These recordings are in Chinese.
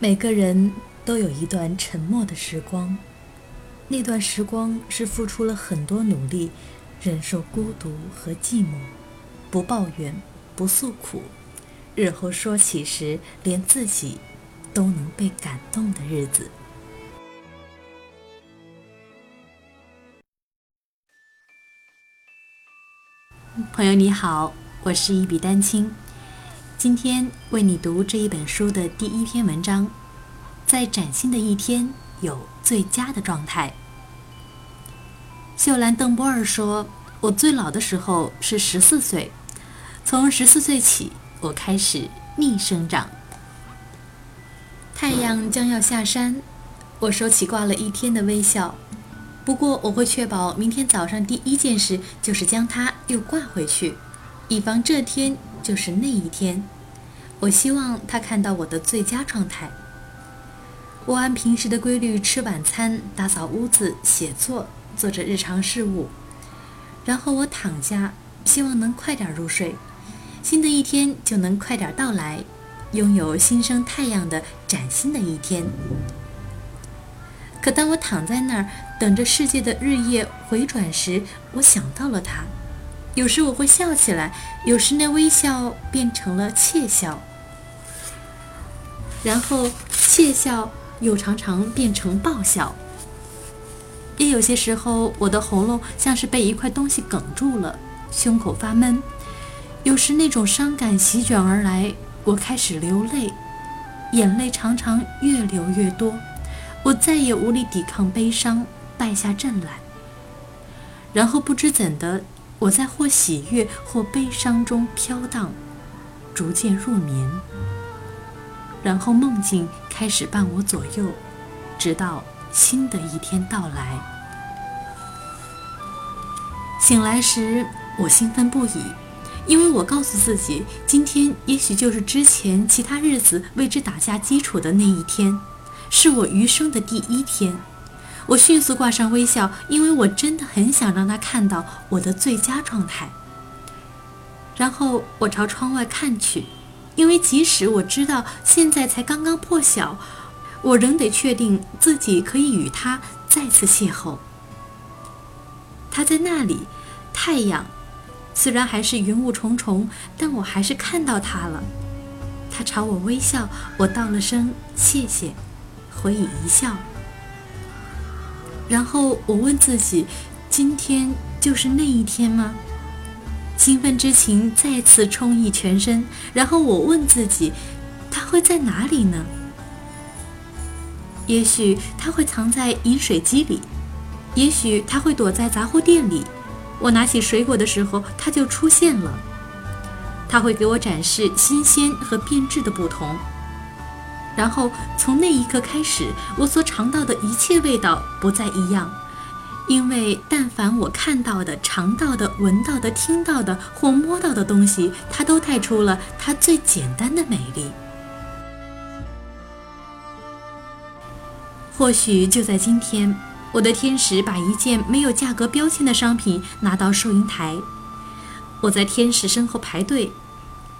每个人都有一段沉默的时光，那段时光是付出了很多努力，忍受孤独和寂寞，不抱怨，不诉苦，日后说起时，连自己都能被感动的日子。朋友你好，我是一笔丹青。今天为你读这一本书的第一篇文章，在崭新的一天有最佳的状态。秀兰·邓波尔说：“我最老的时候是十四岁，从十四岁起，我开始逆生长。太阳将要下山，我收起挂了一天的微笑，不过我会确保明天早上第一件事就是将它又挂回去，以防这天。”就是那一天，我希望他看到我的最佳状态。我按平时的规律吃晚餐、打扫屋子、写作，做着日常事务，然后我躺下，希望能快点入睡，新的一天就能快点到来，拥有新生太阳的崭新的一天。可当我躺在那儿等着世界的日夜回转时，我想到了他。有时我会笑起来，有时那微笑变成了窃笑，然后窃笑又常常变成爆笑。也有些时候，我的喉咙像是被一块东西哽住了，胸口发闷。有时那种伤感席卷而来，我开始流泪，眼泪常常越流越多，我再也无力抵抗悲伤，败下阵来。然后不知怎的。我在或喜悦或悲伤中飘荡，逐渐入眠，然后梦境开始伴我左右，直到新的一天到来。醒来时，我兴奋不已，因为我告诉自己，今天也许就是之前其他日子为之打下基础的那一天，是我余生的第一天。我迅速挂上微笑，因为我真的很想让他看到我的最佳状态。然后我朝窗外看去，因为即使我知道现在才刚刚破晓，我仍得确定自己可以与他再次邂逅。他在那里，太阳虽然还是云雾重重，但我还是看到他了。他朝我微笑，我道了声谢谢，回以一笑。然后我问自己：今天就是那一天吗？兴奋之情再次充溢全身。然后我问自己：他会在哪里呢？也许他会藏在饮水机里，也许他会躲在杂货店里。我拿起水果的时候，他就出现了。他会给我展示新鲜和变质的不同。然后从那一刻开始，我所尝到的一切味道不再一样，因为但凡我看到的、尝到的、闻到的、听到的或摸到的东西，它都带出了它最简单的美丽。或许就在今天，我的天使把一件没有价格标签的商品拿到收银台，我在天使身后排队，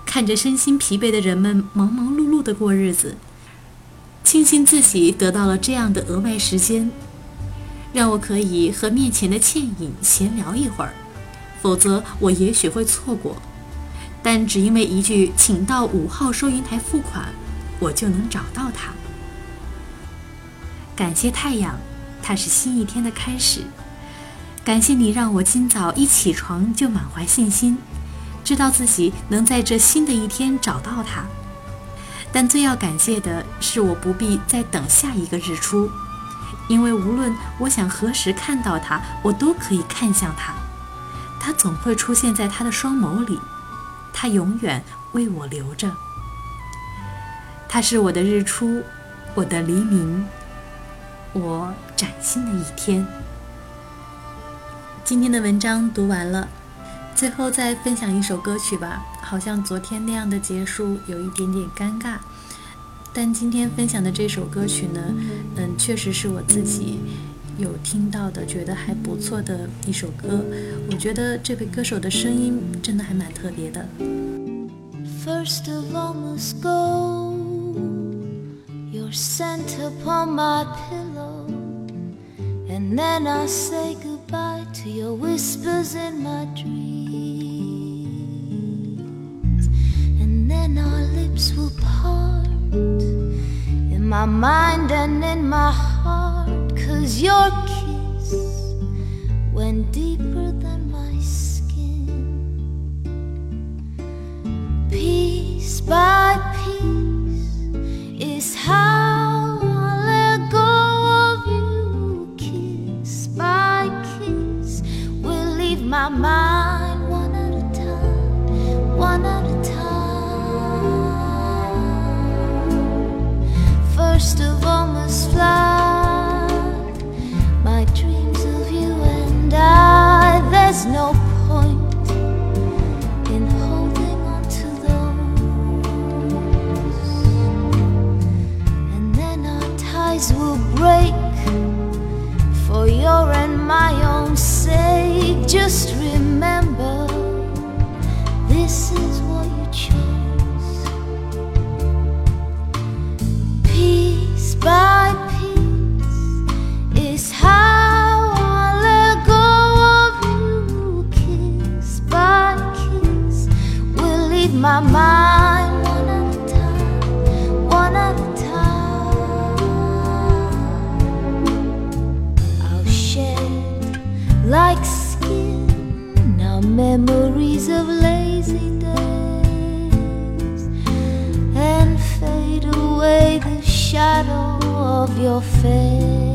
看着身心疲惫的人们忙忙碌碌地过日子。庆幸自己得到了这样的额外时间，让我可以和面前的倩影闲聊一会儿，否则我也许会错过。但只因为一句“请到五号收银台付款”，我就能找到他。感谢太阳，它是新一天的开始。感谢你让我今早一起床就满怀信心，知道自己能在这新的一天找到他。但最要感谢的是，我不必再等下一个日出，因为无论我想何时看到它，我都可以看向它。它总会出现在他的双眸里，它永远为我留着。它是我的日出，我的黎明，我崭新的一天。今天的文章读完了。最后再分享一首歌曲吧，好像昨天那样的结束有一点点尴尬，但今天分享的这首歌曲呢，嗯，确实是我自己有听到的，觉得还不错的一首歌。我觉得这位歌手的声音真的还蛮特别的。First of all must go, Your scent upon my pillow. And then I say goodbye to your whispers in my dreams. And then our lips will part in my mind and in my heart. Cause your kiss went deeper than my skin. Piece by piece is how I let go of you. Kiss by kiss, will leave my mind one at a time, one my dreams of you and I. There's no point in holding on to those. And then our ties will break for your and my own my mind one at a time, one at a time. I'll shed like skin now memories of lazy days and fade away the shadow of your face.